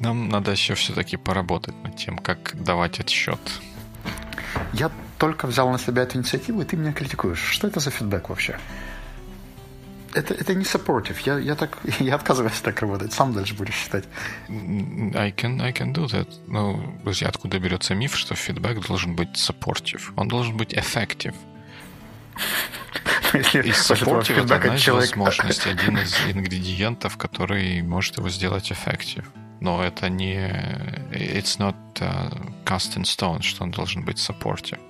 Нам надо еще все-таки поработать над тем, как давать отсчет. Я только взял на себя эту инициативу, и ты меня критикуешь. Что это за фидбэк вообще? Это, это не supportive. Я, я, так, я отказываюсь так работать. Сам дальше будешь считать. I can, I can do that. Ну, друзья, откуда берется миф, что фидбэк должен быть supportive? Он должен быть effective. Если и supportive — это одна из человек... возможностей, один из ингредиентов, который может его сделать effective. Но это не... It's not uh, cast in stone, что он должен быть supportive.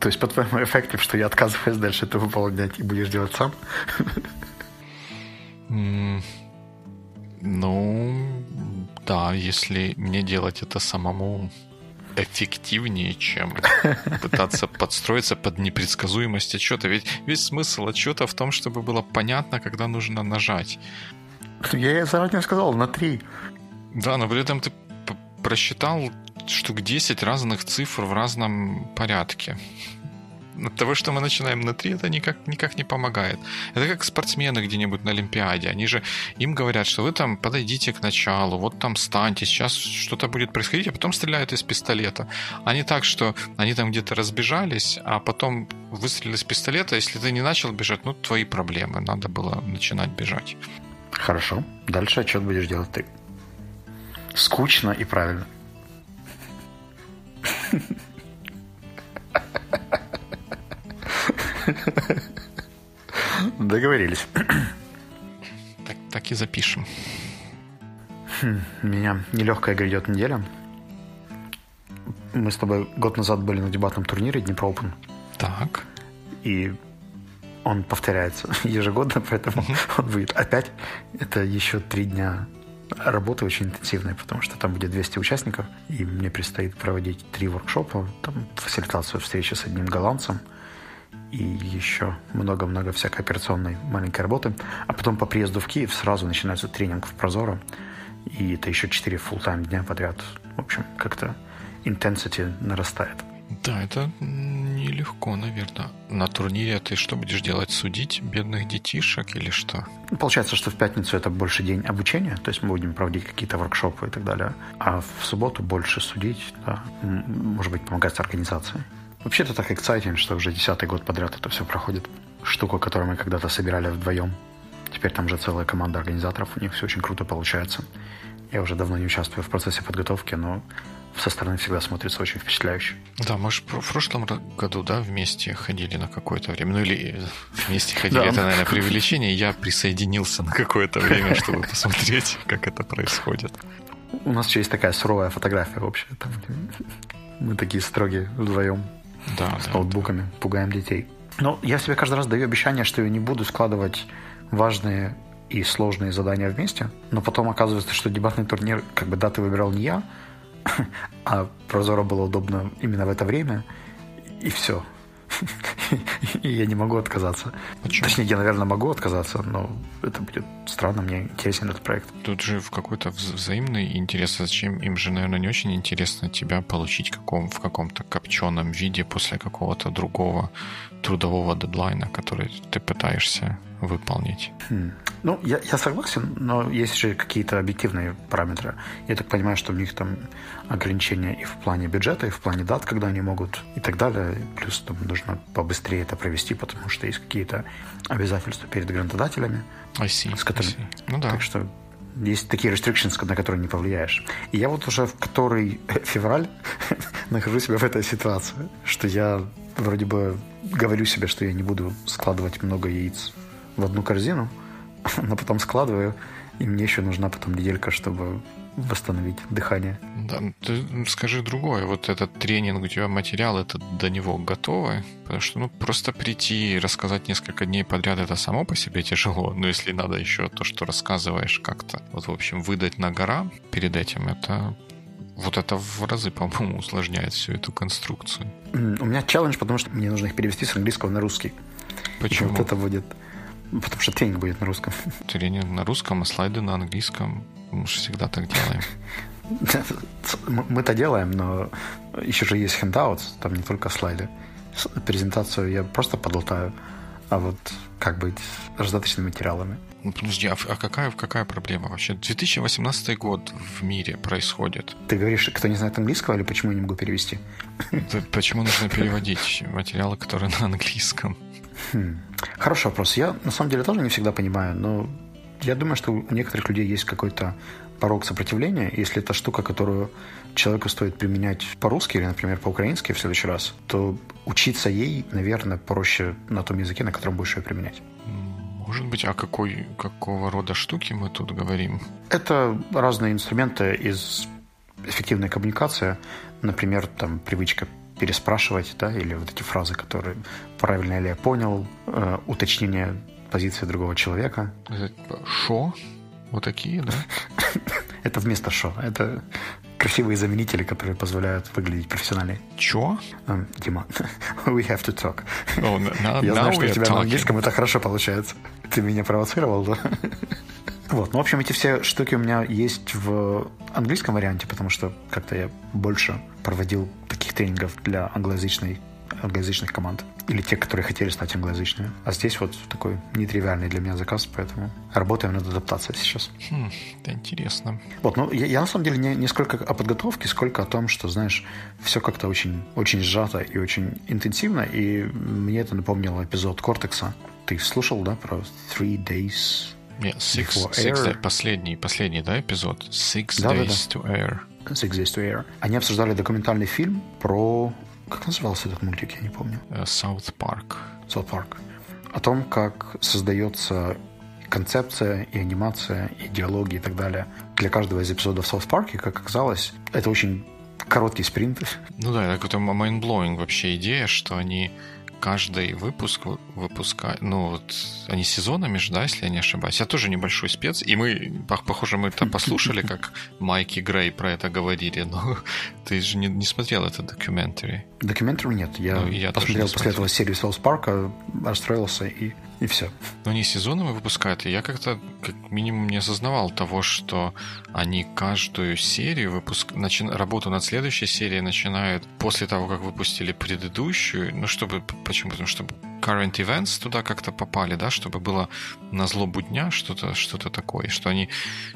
То есть, по-твоему, эффектив, что я отказываюсь дальше это выполнять и будешь делать сам? Ну, да, если мне делать это самому эффективнее, чем пытаться подстроиться под непредсказуемость отчета. Ведь весь смысл отчета в том, чтобы было понятно, когда нужно нажать. Я заранее сказал, на три. Да, но при этом ты просчитал штук 10 разных цифр в разном порядке. От того, что мы начинаем на 3, это никак, никак не помогает. Это как спортсмены где-нибудь на Олимпиаде. Они же, им говорят, что вы там подойдите к началу, вот там станьте, сейчас что-то будет происходить, а потом стреляют из пистолета. А не так, что они там где-то разбежались, а потом выстрелили из пистолета. Если ты не начал бежать, ну, твои проблемы. Надо было начинать бежать. Хорошо. Дальше отчет будешь делать ты. Скучно и правильно. Договорились. Так, так и запишем. Хм, меня нелегкая грядет неделя. Мы с тобой год назад были на дебатном турнире Днепро Open. Так. И он повторяется ежегодно, поэтому он будет опять. Это еще три дня работы очень интенсивной, потому что там будет 200 участников, и мне предстоит проводить три воркшопа, там фасилитацию встречи с одним голландцем, и еще много-много всякой операционной маленькой работы. А потом по приезду в Киев сразу начинается тренинг в Прозоро, и это еще 4 full-time дня подряд. В общем, как-то intensity нарастает. Да, это нелегко, наверное. На турнире ты что будешь делать? Судить бедных детишек или что? Получается, что в пятницу это больше день обучения, то есть мы будем проводить какие-то воркшопы и так далее. А в субботу больше судить, да, может быть, помогать с организацией. Вообще это так exciting, что уже десятый год подряд это все проходит. Штука, которую мы когда-то собирали вдвоем. Теперь там же целая команда организаторов, у них все очень круто получается. Я уже давно не участвую в процессе подготовки, но со стороны всегда смотрится очень впечатляюще. Да, мы же в прошлом году, да, вместе ходили на какое-то время. Ну или вместе ходили, это, наверное, преувеличение. Я присоединился на какое-то время, чтобы посмотреть, как это происходит. У нас еще есть такая суровая фотография вообще. Там, мы такие строгие вдвоем. Да, с да, ноутбуками, да. пугаем детей. Но я себе каждый раз даю обещание, что я не буду складывать важные и сложные задания вместе, но потом оказывается, что дебатный турнир, как бы даты выбирал не я, а Прозоро было удобно именно в это время, и все. И я не могу отказаться. Почему? Точнее, я, наверное, могу отказаться, но это будет странно, мне интересен этот проект. Тут же в какой-то взаимный интерес. Зачем им же, наверное, не очень интересно тебя получить каком, в каком-то копченом виде после какого-то другого трудового дедлайна, который ты пытаешься выполнить. Хм. Ну, я, я согласен, но есть же какие-то объективные параметры. Я так понимаю, что у них там ограничения и в плане бюджета, и в плане дат, когда они могут, и так далее. Плюс там нужно побыстрее это провести, потому что есть какие-то обязательства перед грантодателями. I see, с которыми... I see. Ну да. Так что есть такие restrictions, на которые не повлияешь. И я вот уже в который февраль нахожу себя в этой ситуации, что я вроде бы говорю себе, что я не буду складывать много яиц в одну корзину, но потом складываю, и мне еще нужна потом неделька, чтобы восстановить дыхание. Да, ты скажи другое. Вот этот тренинг, у тебя материал, это до него готовы? Потому что, ну, просто прийти и рассказать несколько дней подряд, это само по себе тяжело. Но если надо еще то, что рассказываешь как-то, вот, в общем, выдать на гора перед этим, это вот это в разы, по-моему, усложняет всю эту конструкцию. У меня челлендж, потому что мне нужно их перевести с английского на русский. Почему? И вот это будет Потому что тренинг будет на русском. Тренинг на русском, а слайды на английском. Мы же всегда так делаем. Мы-то делаем, но еще же есть handout, там не только слайды. Презентацию я просто подолтаю, а вот как быть с раздаточными материалами. Ну, подожди, а, а какая, какая проблема вообще? 2018 год в мире происходит. Ты говоришь, кто не знает английского, или почему я не могу перевести? Почему нужно переводить материалы, которые на английском? Хм. Хороший вопрос. Я на самом деле тоже не всегда понимаю, но я думаю, что у некоторых людей есть какой-то порог сопротивления. Если это штука, которую человеку стоит применять по-русски или, например, по-украински в следующий раз, то учиться ей, наверное, проще на том языке, на котором будешь ее применять. Может быть, а какой, какого рода штуки мы тут говорим? Это разные инструменты из эффективной коммуникации. Например, там привычка переспрашивать, да, или вот эти фразы, которые правильно ли я понял, э, уточнение позиции другого человека. Шо? Вот такие, да? Это вместо шо. Это красивые заменители, которые позволяют выглядеть профессиональнее. Чё? Um, Дима, we have to talk. Oh, now, Я знаю, что у тебя talking. на английском это хорошо получается. Ты меня провоцировал, да? Вот, ну, в общем, эти все штуки у меня есть в английском варианте, потому что как-то я больше проводил таких тренингов для англоязычной англоязычных команд. Или те, которые хотели стать англоязычными. А здесь вот такой нетривиальный для меня заказ, поэтому работаем над адаптацией сейчас. Хм, это интересно. Вот, ну, я, я на самом деле не, не сколько о подготовке, сколько о том, что, знаешь, все как-то очень, очень сжато и очень интенсивно, и мне это напомнило эпизод Кортекса. Ты слушал, да, про Three Days Yeah, six, Before six Air. day- последний, последний, да, эпизод? Six Да-да-да. Days to Air. To Air. Они обсуждали документальный фильм про... Как назывался этот мультик, я не помню. Э, South Park. South Park. О том, как создается концепция и анимация, и диалоги и так далее для каждого из эпизодов South Park. И, как оказалось, это очень короткий спринт. Ну да, это какой-то mind-blowing вообще идея, что они каждый выпуск вы- выпускают, ну вот они сезонами же, да, если я не ошибаюсь. Я тоже небольшой спец, и мы, пох- похоже, мы это послушали, как Майк и Грей про это говорили, но ты же не, не смотрел это документари. Документарий нет. Я, Ну, я посмотрел после этого серию South Park, расстроился и, и все. Но они сезонами выпускают, и я как-то как минимум не осознавал того, что они каждую серию выпуск... начи- работу над следующей серией начинают после того, как выпустили предыдущую, ну чтобы почему? Потому что current events туда как-то попали, да, чтобы было на злобу дня что-то что такое, что они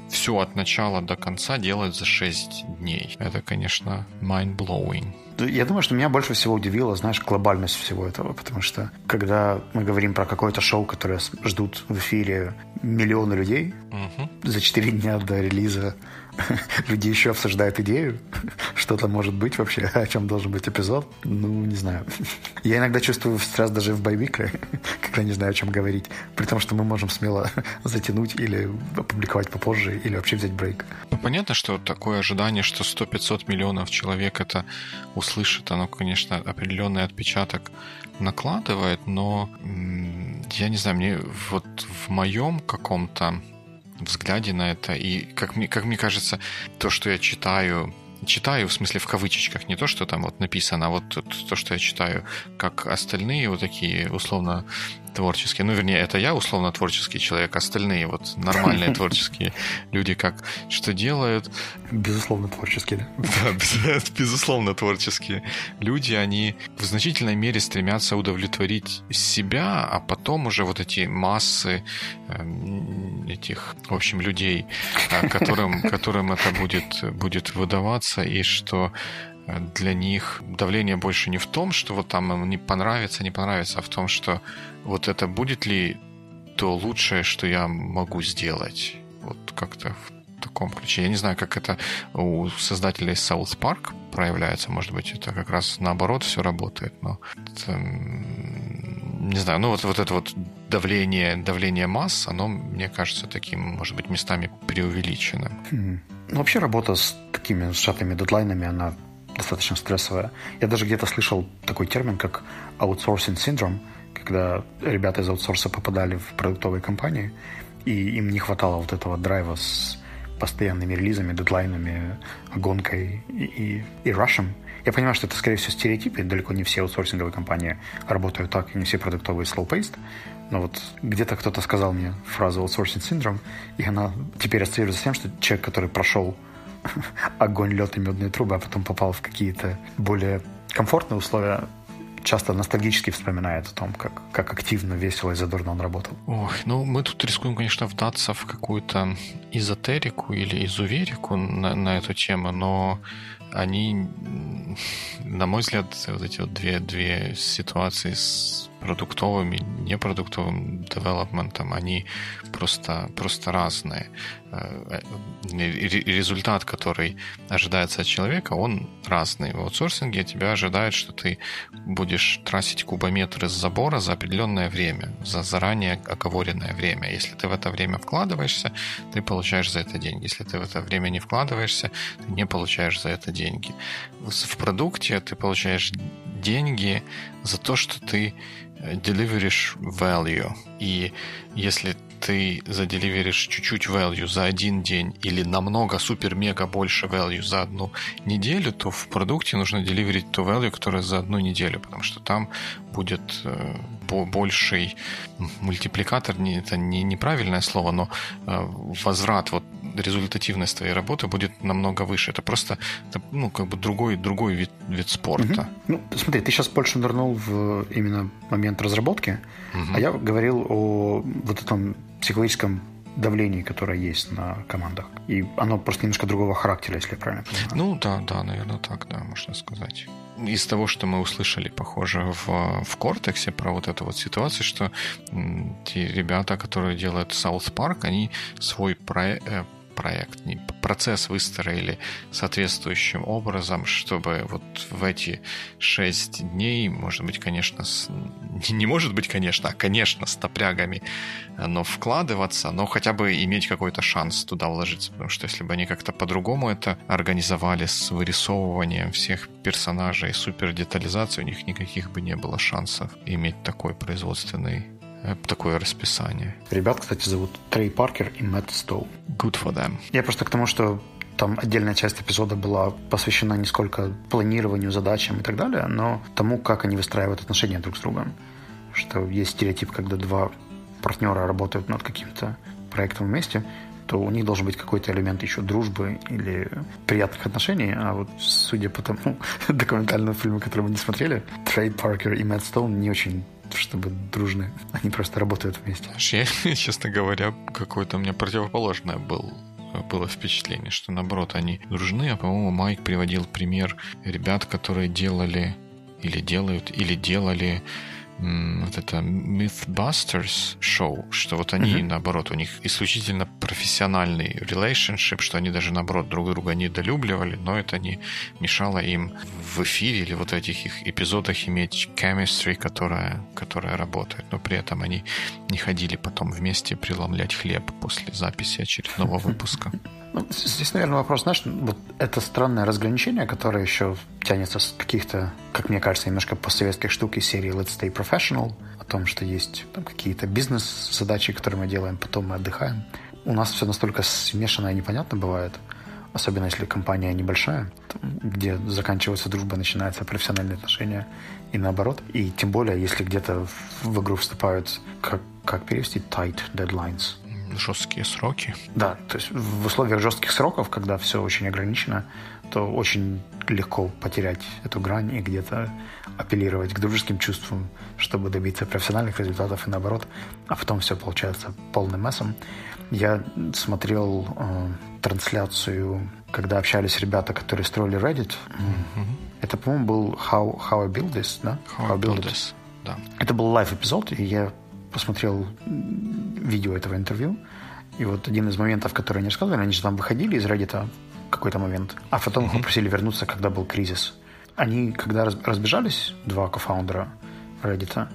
все от начала до конца делают за 6 дней. Это, конечно, mind-blowing. Я думаю, что меня больше всего удивило, знаешь, глобальность всего этого, потому что когда мы говорим про какое-то шоу, которое ждут в эфире миллионы людей, Мгм. за 4 дня до релиза люди еще обсуждают идею, что там может быть вообще, о чем должен быть эпизод. Ну, не знаю. Я иногда чувствую стресс даже в байвикле, когда не знаю, о чем говорить. При том, что мы можем смело затянуть или опубликовать попозже, или вообще взять брейк. Ну, понятно, что такое ожидание, что 100-500 миллионов человек это услышит, оно, конечно, определенный отпечаток накладывает, но я не знаю, мне вот в моем каком-то взгляде на это, и как мне, как мне кажется, то, что я читаю, читаю, в смысле в кавычечках, не то, что там вот написано, а вот то, то, что я читаю, как остальные вот такие условно творческие, ну, вернее, это я условно творческий человек, остальные вот нормальные творческие люди как что делают, Безусловно, творческий, да? да, без- безусловно, творческие люди, они в значительной мере стремятся удовлетворить себя, а потом уже вот эти массы эм, этих, в общем, людей, э, которым, которым это будет, будет выдаваться, и что для них давление больше не в том, что вот там им не понравится, не понравится, а в том, что вот это будет ли то лучшее, что я могу сделать. Вот как-то в таком ключе. Я не знаю, как это у создателей South Park проявляется. Может быть, это как раз наоборот все работает, но это, не знаю, ну вот, вот это вот давление, давление масс, оно, мне кажется, таким, может быть, местами преувеличенным. Ну, вообще работа с такими сжатыми дедлайнами, она достаточно стрессовая. Я даже где-то слышал такой термин, как аутсорсинг синдром, когда ребята из аутсорса попадали в продуктовые компании, и им не хватало вот этого драйва с постоянными релизами, дедлайнами, гонкой и, и, и рашем. Я понимаю, что это, скорее всего, стереотипы. Далеко не все аутсорсинговые компании работают так, и не все продуктовые slow-paced. Но вот где-то кто-то сказал мне фразу аутсорсинг синдром, и она теперь ассоциируется с тем, что человек, который прошел огонь, лед и медные трубы, а потом попал в какие-то более комфортные условия, часто ностальгически вспоминает о том, как, как активно, весело и задорно он работал. Ох, ну мы тут рискуем, конечно, вдаться в какую-то эзотерику или изуверику на, на эту тему, но они, на мой взгляд, вот эти вот две, две ситуации с продуктовым и непродуктовым девелопментом, они просто, просто разные. Э, результат, который ожидается от человека, он разный. В аутсорсинге тебя ожидает, что ты будешь тратить кубометры с забора за определенное время, за заранее оговоренное время. Если ты в это время вкладываешься, ты получаешь за это деньги. Если ты в это время не вкладываешься, ты не получаешь за это деньги. В продукте ты получаешь деньги за то, что ты деливеришь value. И если ты заделиверишь чуть-чуть value за один день или намного супер-мега больше value за одну неделю, то в продукте нужно деливерить ту value, которая за одну неделю, потому что там будет э, больший мультипликатор, не, это не неправильное слово, но э, возврат, вот результативность твоей работы будет намного выше. Это просто это, ну, как бы другой, другой вид, вид спорта. Угу. Ну, смотри, ты сейчас больше нырнул в именно момент разработки, угу. а я говорил о вот этом психологическом давлении, которое есть на командах. И оно просто немножко другого характера, если я правильно понимаю. Ну да, да, наверное, так, да, можно сказать. Из того, что мы услышали, похоже, в, в Кортексе про вот эту вот ситуацию, что те ребята, которые делают South Park, они свой проект э, проект, процесс выстроили соответствующим образом, чтобы вот в эти шесть дней, может быть, конечно, с, не может быть, конечно, а, конечно, с топрягами, но вкладываться, но хотя бы иметь какой-то шанс туда вложиться, потому что если бы они как-то по-другому это организовали с вырисовыванием всех персонажей, супер детализацией, у них никаких бы не было шансов иметь такой производственный Э, такое расписание. Ребят, кстати, зовут Трей Паркер и Мэтт Стоу. Good for them. Я просто к тому, что там отдельная часть эпизода была посвящена не сколько планированию, задачам и так далее, но тому, как они выстраивают отношения друг с другом. Что есть стереотип, когда два партнера работают над каким-то проектом вместе, то у них должен быть какой-то элемент еще дружбы или приятных отношений. А вот судя по тому документальному фильму, который мы не смотрели, Трей Паркер и Мэтт Стоун не очень чтобы дружны. Они просто работают вместе. Я, честно говоря, какое-то у меня противоположное был было впечатление, что наоборот они дружны, а по-моему Майк приводил пример ребят, которые делали или делают, или делали вот это Mythbusters шоу, что вот они, mm-hmm. наоборот, у них исключительно профессиональный relationship, что они даже, наоборот, друг друга недолюбливали, но это не мешало им в эфире или вот этих их эпизодах иметь chemistry, которая, которая работает. Но при этом они не ходили потом вместе преломлять хлеб после записи очередного выпуска. Ну, здесь, наверное, вопрос, знаешь, вот это странное разграничение, которое еще тянется с каких-то, как мне кажется, немножко постсоветских штук из серии Let's Stay Professional, о том, что есть там какие-то бизнес-задачи, которые мы делаем, потом мы отдыхаем. У нас все настолько смешано и непонятно бывает, особенно если компания небольшая, где заканчивается дружба, начинаются профессиональные отношения и наоборот. И тем более, если где-то в игру вступают, как, как перевести, tight deadlines – жесткие сроки. Да, то есть в условиях жестких сроков, когда все очень ограничено, то очень легко потерять эту грань и где-то апеллировать к дружеским чувствам, чтобы добиться профессиональных результатов и наоборот, а потом все получается полным мессом. Я смотрел э, трансляцию, когда общались ребята, которые строили Reddit. Mm-hmm. Это, по-моему, был How, How I Build This, да? How, How I Build, Build This, да. Это был лайв-эпизод, и я посмотрел видео этого интервью, и вот один из моментов, которые они рассказывали, они же там выходили из Reddit какой-то момент, а потом их попросили вернуться, когда был кризис. Они, когда разбежались, два кофаундера Reddit,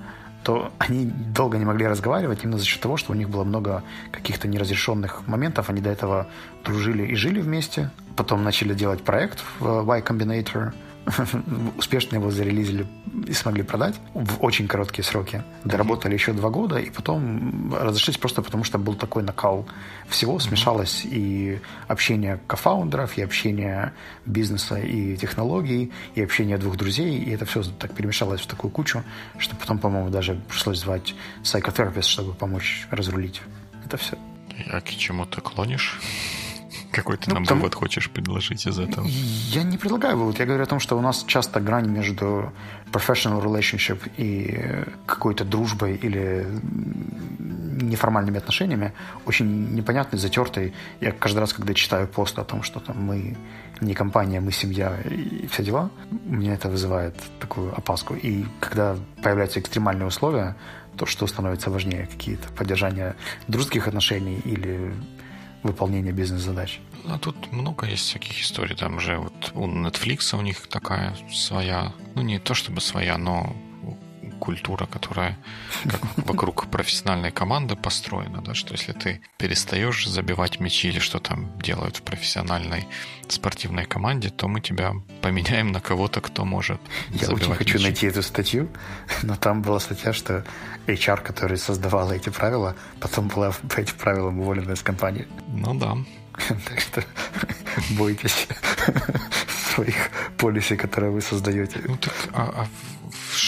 то они долго не могли разговаривать именно за счет того, что у них было много каких-то неразрешенных моментов. Они до этого дружили и жили вместе. Потом начали делать проект в Y Combinator – успешно его зарелизили и смогли продать в очень короткие сроки. Доработали еще два года, и потом разошлись просто потому, что был такой накал всего, смешалось и общение кофаундеров, и общение бизнеса и технологий, и общение двух друзей, и это все так перемешалось в такую кучу, что потом, по-моему, даже пришлось звать psychotherapist, чтобы помочь разрулить это все. А к чему ты клонишь? Какой ты ну, нам там... вывод хочешь предложить из этого? Я не предлагаю вывод. Я говорю о том, что у нас часто грань между professional relationship и какой-то дружбой или неформальными отношениями очень непонятный, затертый. Я каждый раз, когда читаю пост о том, что там мы не компания, мы семья и все дела, у меня это вызывает такую опаску. И когда появляются экстремальные условия, то что становится важнее? Какие-то поддержания дружеских отношений или выполнение бизнес-задач? А тут много есть всяких историй. Там уже вот у Netflix у них такая своя, ну не то чтобы своя, но культура, которая как вокруг профессиональной команды построена, да, что если ты перестаешь забивать мячи или что там делают в профессиональной спортивной команде, то мы тебя поменяем на кого-то, кто может Я очень хочу мячи. найти эту статью, но там была статья, что HR, который создавал эти правила, потом была по этим правилам уволена из компании. Ну да. Так что бойтесь своих полисей, которые вы создаете. Ну так, а, а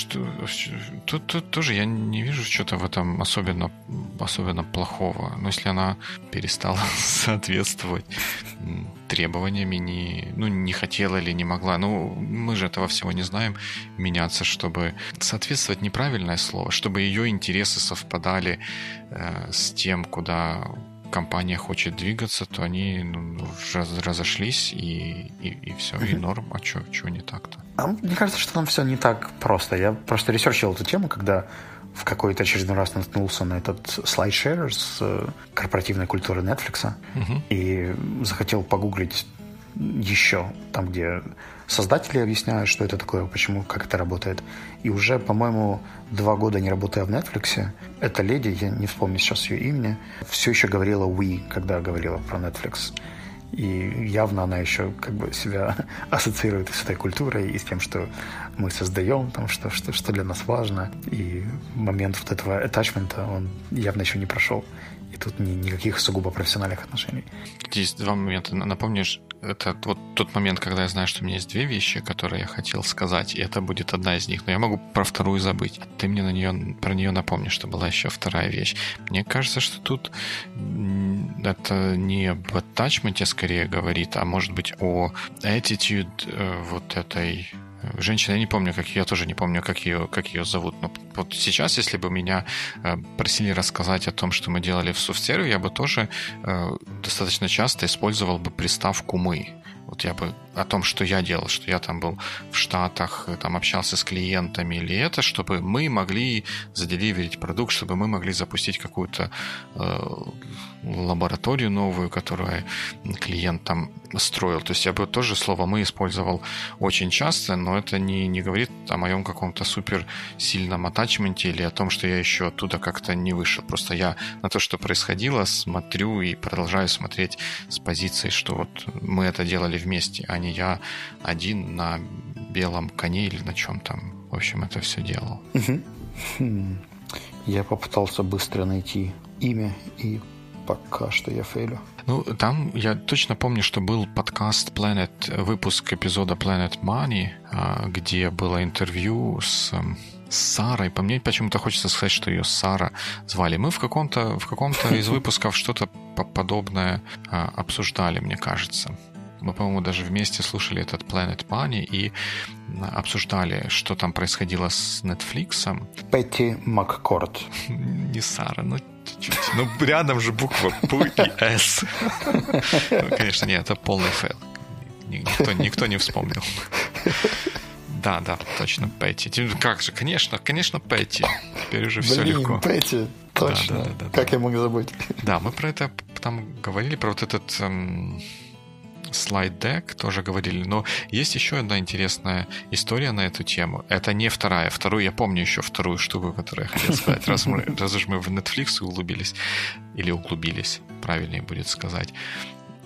что, тут, тут тоже я не вижу что-то в этом особенно, особенно плохого. Но если она перестала соответствовать требованиями, не, ну, не хотела или не могла, ну, мы же этого всего не знаем, меняться, чтобы соответствовать неправильное слово, чтобы ее интересы совпадали э, с тем, куда компания хочет двигаться, то они ну, раз, разошлись и, и, и все, и норм. А что не так-то? А мне кажется, что там все не так просто. Я просто ресерчил эту тему, когда в какой-то очередной раз наткнулся на этот SlideShare с э, корпоративной культуры Netflix угу. и захотел погуглить еще там, где создатели объясняют, что это такое, почему, как это работает. И уже, по-моему, два года не работая в Netflix, эта леди, я не вспомню сейчас ее имени, все еще говорила «we», когда говорила про Netflix. И явно она еще как бы себя ассоциирует с этой культурой и с тем, что мы создаем, там, что, что, что для нас важно. И момент вот этого attachment, он явно еще не прошел. И тут ни, никаких сугубо профессиональных отношений. Здесь два момента. Напомнишь, это вот тот момент, когда я знаю, что у меня есть две вещи, которые я хотел сказать, и это будет одна из них, но я могу про вторую забыть. Ты мне на нее, про нее напомнишь, что была еще вторая вещь. Мне кажется, что тут это не об attachment скорее говорит, а может быть о attitude э, вот этой Женщина, я не помню, как я тоже не помню, как ее, как ее зовут. Но вот сейчас, если бы меня э, просили рассказать о том, что мы делали в софтсерве, я бы тоже э, достаточно часто использовал бы приставку «мы». Вот я бы о том, что я делал, что я там был в Штатах, там общался с клиентами или это, чтобы мы могли заделиверить продукт, чтобы мы могли запустить какую-то э, лабораторию новую, которую клиент там строил. То есть я бы тоже слово «мы» использовал очень часто, но это не, не говорит о моем каком-то супер сильном атачменте или о том, что я еще оттуда как-то не вышел. Просто я на то, что происходило, смотрю и продолжаю смотреть с позиции, что вот мы это делали вместе, а не я один на белом коне или на чем там. В общем, это все делал. Хм. Я попытался быстро найти имя и пока что я фейлю. Ну, там я точно помню, что был подкаст Planet, выпуск эпизода Planet Money, а, где было интервью с с Сарой. По мне почему-то хочется сказать, что ее Сара звали. Мы в каком-то в каком-то из выпусков что-то подобное а, обсуждали, мне кажется. Мы, по-моему, даже вместе слушали этот Planet Money и обсуждали, что там происходило с Netflix. Пэтти Маккорд. Не Сара, ну чуть-чуть. Ну, рядом же буква П и С. Ну, конечно, нет, это полный фейл. Никто, никто не вспомнил. Да, да, точно, Петти. Как же, конечно, конечно, Петти. Теперь уже все Блин, легко. Петти, точно. Да, да, да, как я мог забыть? Да, мы про это там говорили, про вот этот эм, слайд deck тоже говорили, но есть еще одна интересная история на эту тему. Это не вторая. Вторую я помню еще вторую штуку, которую я хотел сказать. Раз, мы, раз уж мы в Netflix углубились, или углубились, правильнее будет сказать.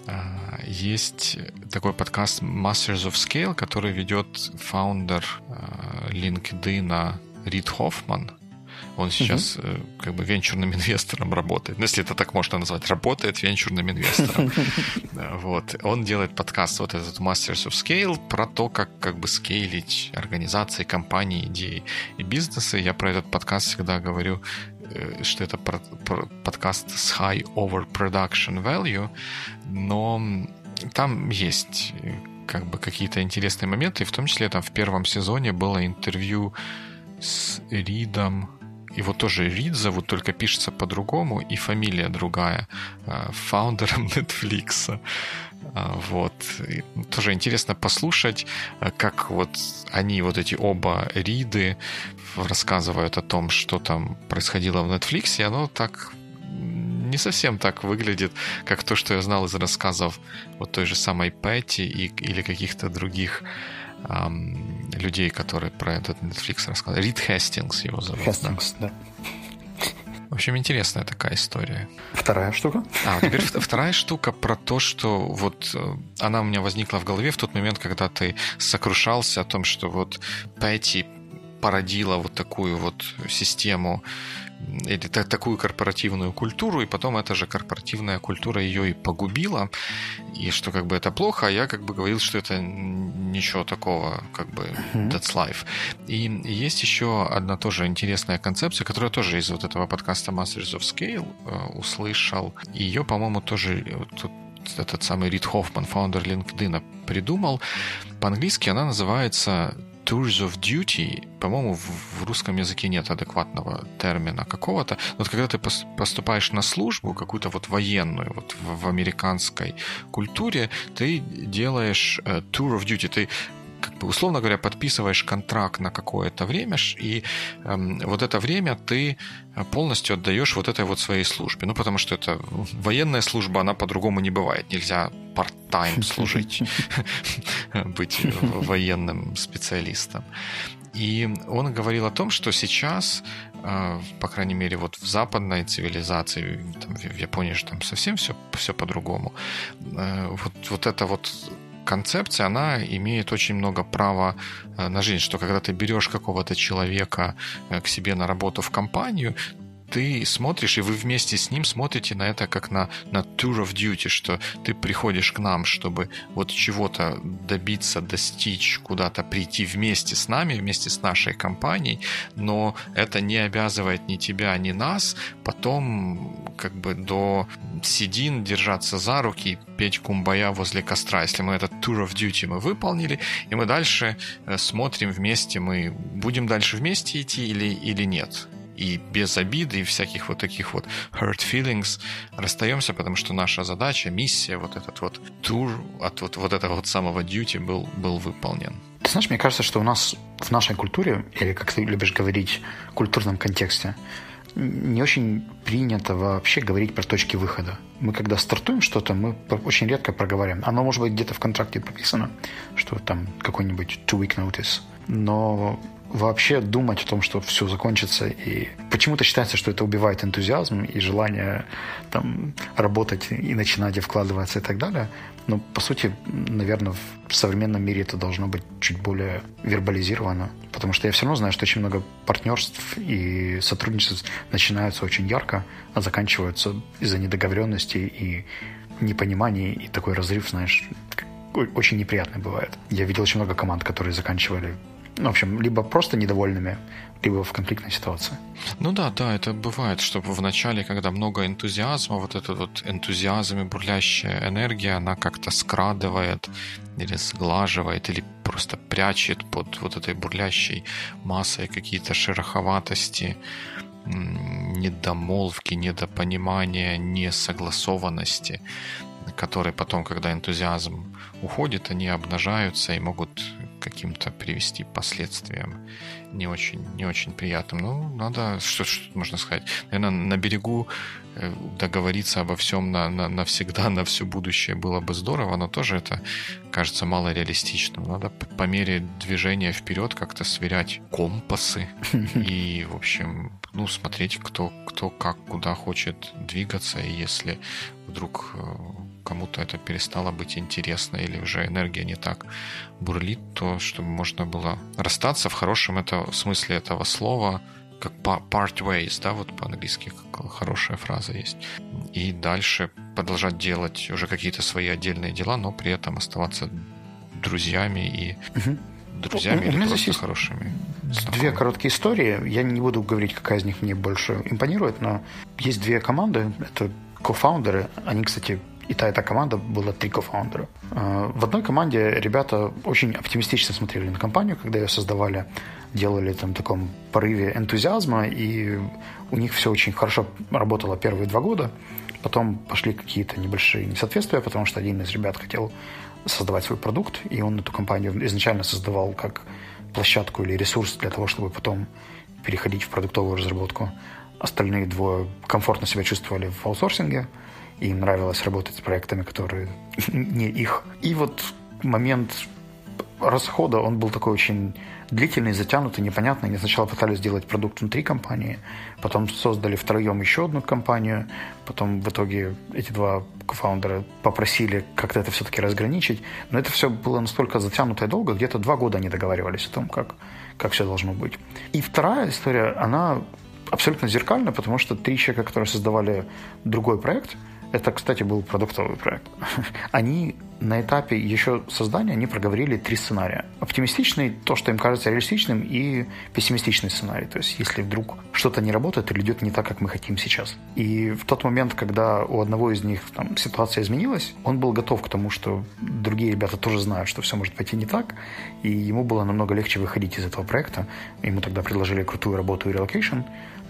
А, есть такой подкаст Masters of Scale, который ведет фаундер а, LinkedIn Рид Хоффман. Он сейчас угу. как бы венчурным инвестором работает. Ну, если это так можно назвать, работает венчурным инвестором. Вот. Он делает подкаст вот этот Masters of Scale про то, как как бы скейлить организации, компании, идеи и бизнесы. Я про этот подкаст всегда говорю э, что это подкаст с high overproduction value, но там есть э, как бы какие-то интересные моменты, и в том числе там в первом сезоне было интервью с Ридом, его тоже Рид зовут, только пишется по-другому, и фамилия другая, э, фаундером Netflix. А, вот. И тоже интересно послушать, э, как вот они, вот эти оба Риды, рассказывают о том, что там происходило в Netflix, и оно так не совсем так выглядит, как то, что я знал из рассказов вот той же самой Пэтти и, или каких-то других эм, людей, которые про этот Netflix рассказывали. Рид Хестингс его зовут. Хестингс, да. да. В общем, интересная такая история. Вторая штука? А, теперь вторая штука про то, что вот э, она у меня возникла в голове в тот момент, когда ты сокрушался о том, что вот Пэтти породила вот такую вот систему или так, такую корпоративную культуру, и потом эта же корпоративная культура ее и погубила, и что как бы это плохо, а я как бы говорил, что это ничего такого, как бы that's life. И есть еще одна тоже интересная концепция, которую я тоже из вот этого подкаста Masters of Scale э, услышал. Ее, по-моему, тоже тут этот самый Рид Хоффман, фаундер LinkedIn, придумал. По-английски она называется Tours of Duty, по-моему, в русском языке нет адекватного термина какого-то. Вот когда ты поступаешь на службу, какую-то вот военную, вот в, в американской культуре, ты делаешь uh, Tour of Duty, ты как бы, условно говоря, подписываешь контракт на какое-то время, и эм, вот это время ты э, полностью отдаешь вот этой вот своей службе. Ну, потому что это военная служба, она по-другому не бывает. Нельзя part-time служить, быть военным специалистом. И он говорил о том, что сейчас, э, по крайней мере, вот в западной цивилизации, там, в Японии же там совсем все, все по-другому, э, вот, вот это вот концепция, она имеет очень много права э, на жизнь, что когда ты берешь какого-то человека э, к себе на работу в компанию, ты смотришь, и вы вместе с ним смотрите на это как на, на tour of duty, что ты приходишь к нам, чтобы вот чего-то добиться, достичь, куда-то прийти вместе с нами, вместе с нашей компанией, но это не обязывает ни тебя, ни нас. Потом как бы до седин держаться за руки, петь кумбая возле костра. Если мы этот tour of duty мы выполнили, и мы дальше э, смотрим вместе, мы будем дальше вместе идти или, или нет и без обиды и всяких вот таких вот hurt feelings расстаемся, потому что наша задача, миссия, вот этот вот тур от вот, вот этого вот самого duty был, был выполнен. Ты знаешь, мне кажется, что у нас в нашей культуре, или как ты любишь говорить, культурном контексте, не очень принято вообще говорить про точки выхода. Мы когда стартуем что-то, мы очень редко проговариваем. Оно может быть где-то в контракте прописано, что там какой-нибудь two-week notice. Но вообще думать о том, что все закончится. И почему-то считается, что это убивает энтузиазм и желание там, работать и начинать и вкладываться и так далее. Но, по сути, наверное, в современном мире это должно быть чуть более вербализировано. Потому что я все равно знаю, что очень много партнерств и сотрудничеств начинаются очень ярко, а заканчиваются из-за недоговоренности и непонимания. И такой разрыв, знаешь, очень неприятный бывает. Я видел очень много команд, которые заканчивали в общем, либо просто недовольными, либо в конфликтной ситуации. Ну да, да, это бывает, что в начале, когда много энтузиазма, вот этот вот энтузиазм и бурлящая энергия, она как-то скрадывает или сглаживает, или просто прячет под вот этой бурлящей массой какие-то шероховатости, недомолвки, недопонимания, несогласованности, которые потом, когда энтузиазм уходит, они обнажаются и могут каким-то привести последствиям не очень, не очень приятным. Ну, надо, что, что можно сказать, наверное, на берегу э, договориться обо всем на, на, навсегда, на все будущее было бы здорово, но тоже это кажется мало реалистичным. Надо по мере движения вперед как-то сверять компасы и, в общем, ну, смотреть, кто, кто как, куда хочет двигаться, и если вдруг э, кому-то это перестало быть интересно или уже энергия не так бурлит, то чтобы можно было расстаться в хорошем это, смысле этого слова, как part ways, да, вот по-английски хорошая фраза есть. И дальше продолжать делать уже какие-то свои отдельные дела, но при этом оставаться друзьями и угу. друзьями у, или у просто хорошими Две короткие истории. Я не буду говорить, какая из них мне больше импонирует, но есть две команды. Это кофаундеры. Они, кстати, и та, и та команда была три кофаундера. А, в одной команде ребята очень оптимистично смотрели на компанию, когда ее создавали, делали там таком порыве энтузиазма, и у них все очень хорошо работало первые два года. Потом пошли какие-то небольшие несоответствия, потому что один из ребят хотел создавать свой продукт, и он эту компанию изначально создавал как площадку или ресурс для того, чтобы потом переходить в продуктовую разработку. Остальные двое комфортно себя чувствовали в аутсорсинге, и им нравилось работать с проектами, которые не их. И вот момент расхода, он был такой очень длительный, затянутый, непонятный. Они сначала пытались сделать продукт внутри компании, потом создали втроем еще одну компанию, потом в итоге эти два кофаундера попросили как-то это все-таки разграничить. Но это все было настолько затянуто и долго, где-то два года они договаривались о том, как, как все должно быть. И вторая история, она абсолютно зеркальна, потому что три человека, которые создавали другой проект – это, кстати, был продуктовый проект. Они на этапе еще создания они проговорили три сценария. Оптимистичный, то, что им кажется реалистичным, и пессимистичный сценарий. То есть, если вдруг что-то не работает или идет не так, как мы хотим сейчас. И в тот момент, когда у одного из них там, ситуация изменилась, он был готов к тому, что другие ребята тоже знают, что все может пойти не так, и ему было намного легче выходить из этого проекта. Ему тогда предложили крутую работу и relocation,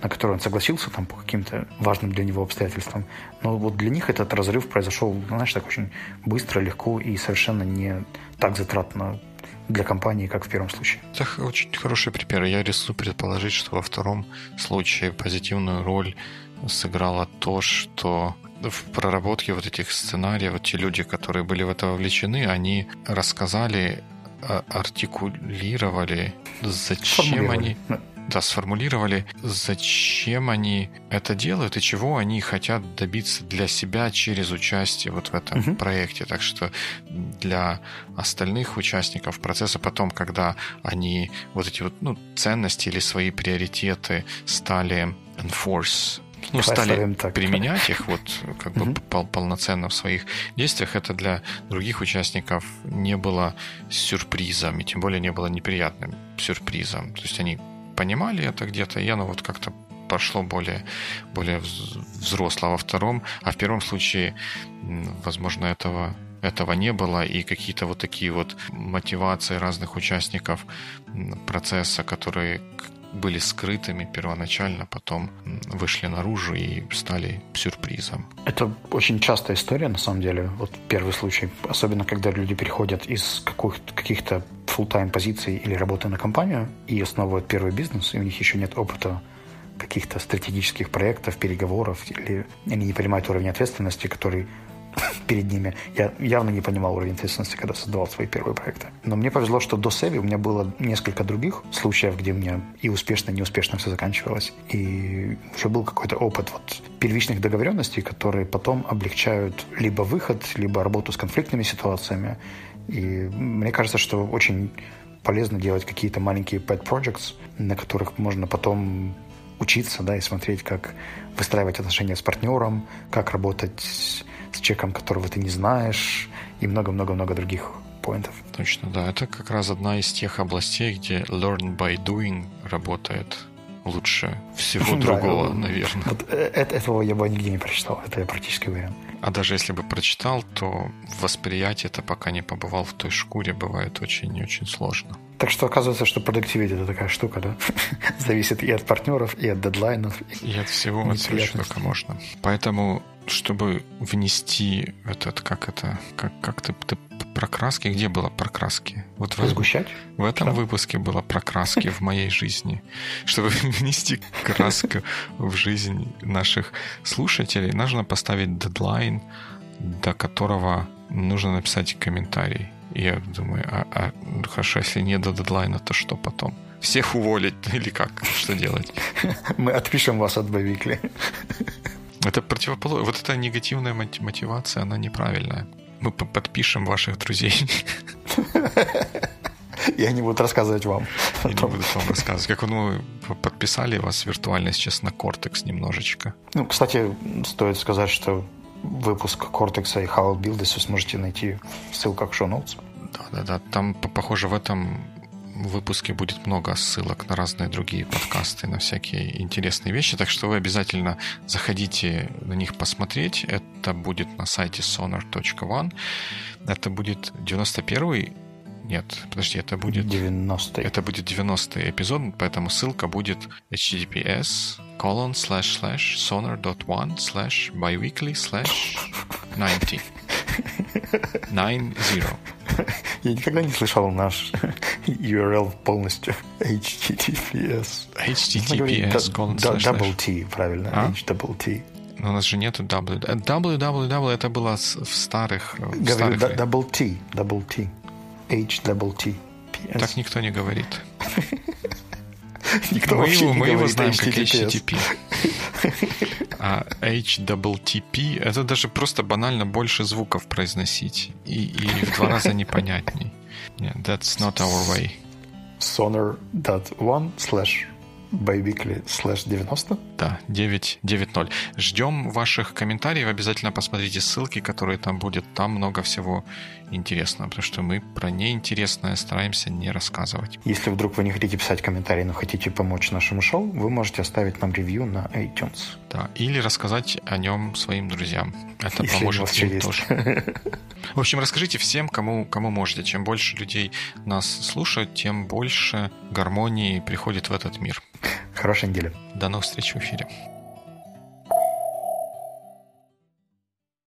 на который он согласился там по каким-то важным для него обстоятельствам. Но вот для них этот разрыв произошел, знаешь, так очень быстро, легко и совершенно не так затратно для компании, как в первом случае. Это очень хороший пример. Я рискну предположить, что во втором случае позитивную роль сыграло то, что в проработке вот этих сценариев, вот те люди, которые были в это вовлечены, они рассказали, а, артикулировали, зачем они да, сформулировали, зачем они это делают и чего они хотят добиться для себя через участие вот в этом угу. проекте. Так что для остальных участников процесса потом, когда они вот эти вот ну, ценности или свои приоритеты стали enforce ну, стали так. применять их вот как бы пол полноценно в своих действиях, это для других участников не было сюрпризом, и тем более не было неприятным сюрпризом. То есть они понимали это где-то, и оно вот как-то пошло более, более взросло. Во втором, а в первом случае, возможно, этого этого не было, и какие-то вот такие вот мотивации разных участников процесса, которые были скрытыми первоначально, потом вышли наружу и стали сюрпризом. Это очень частая история, на самом деле. Вот первый случай, особенно когда люди переходят из каких-то full-time позиций или работы на компанию и основывают первый бизнес, и у них еще нет опыта каких-то стратегических проектов, переговоров, или они не понимают уровень ответственности, который перед ними. Я явно не понимал уровень ответственности, когда создавал свои первые проекты. Но мне повезло, что до Севи у меня было несколько других случаев, где у меня и успешно, и неуспешно все заканчивалось. И уже был какой-то опыт вот первичных договоренностей, которые потом облегчают либо выход, либо работу с конфликтными ситуациями. И мне кажется, что очень полезно делать какие-то маленькие pet projects, на которых можно потом учиться, да, и смотреть, как выстраивать отношения с партнером, как работать с человеком, которого ты не знаешь, и много-много-много других поинтов. Точно, да. Это как раз одна из тех областей, где learn by doing работает лучше всего другого, наверное. Вот э, этого я бы нигде не прочитал, это я практически уверен. А даже если бы прочитал, то восприятие это пока не побывал в той шкуре, бывает очень и очень сложно. Так что оказывается, что продуктивить это такая штука, да? Зависит и от партнеров, и от дедлайнов. И от всего, от всего, что только можно. Поэтому чтобы внести этот, как это, как, как ты, ты про краски, где было про краски? Вот в, Сгущать? В этом Что? выпуске было про краски в моей жизни. Чтобы внести краску в жизнь наших слушателей, нужно поставить дедлайн, до которого нужно написать комментарий. Я думаю, а, а ну хорошо, если не до дедлайна, то что потом? Всех уволить или как? Что делать? Мы отпишем вас от Бавикли. Это противоположно. Вот эта негативная мотивация, она неправильная. Мы подпишем ваших друзей. И они будут рассказывать вам. И они будут вам рассказывать. Как ну, подписали вас виртуально сейчас на Cortex немножечко. Ну, кстати, стоит сказать, что выпуск Cortex и How Build вы сможете найти в ссылках в show notes. Да-да-да. Там, похоже, в этом выпуске будет много ссылок на разные другие подкасты, на всякие интересные вещи, так что вы обязательно заходите на них посмотреть. Это будет на сайте sonar.one. Это будет 91 нет, подожди, это будет... 90 Это будет 90 эпизод, поэтому ссылка будет https colon slash slash sonar.one slash biweekly slash 90. 90. Я никогда не слышал наш URL полностью. HTTPS. HTTPS slash Double. T, правильно. А? H double T. Но у нас же нету W. www это было в старых... Говорю, double T. Double T. H double T. PS. Так никто не говорит. Никто мы его, не мы его знаем как HTTPS. HTTP. А HTTP это даже просто банально больше звуков произносить. И, и в два раза непонятней. Yeah, that's not our way. Sonar.one slash biweekly slash 90. Да, 9.9.0. Ждем ваших комментариев. Обязательно посмотрите ссылки, которые там будет. Там много всего интересного, потому что мы про неинтересное стараемся не рассказывать. Если вдруг вы не хотите писать комментарии, но хотите помочь нашему шоу, вы можете оставить нам ревью на iTunes. Да, или рассказать о нем своим друзьям. Это Если поможет им есть. тоже. В общем, расскажите всем, кому, кому можете. Чем больше людей нас слушают, тем больше гармонии приходит в этот мир. Хорошей недели. До новых встреч в эфире.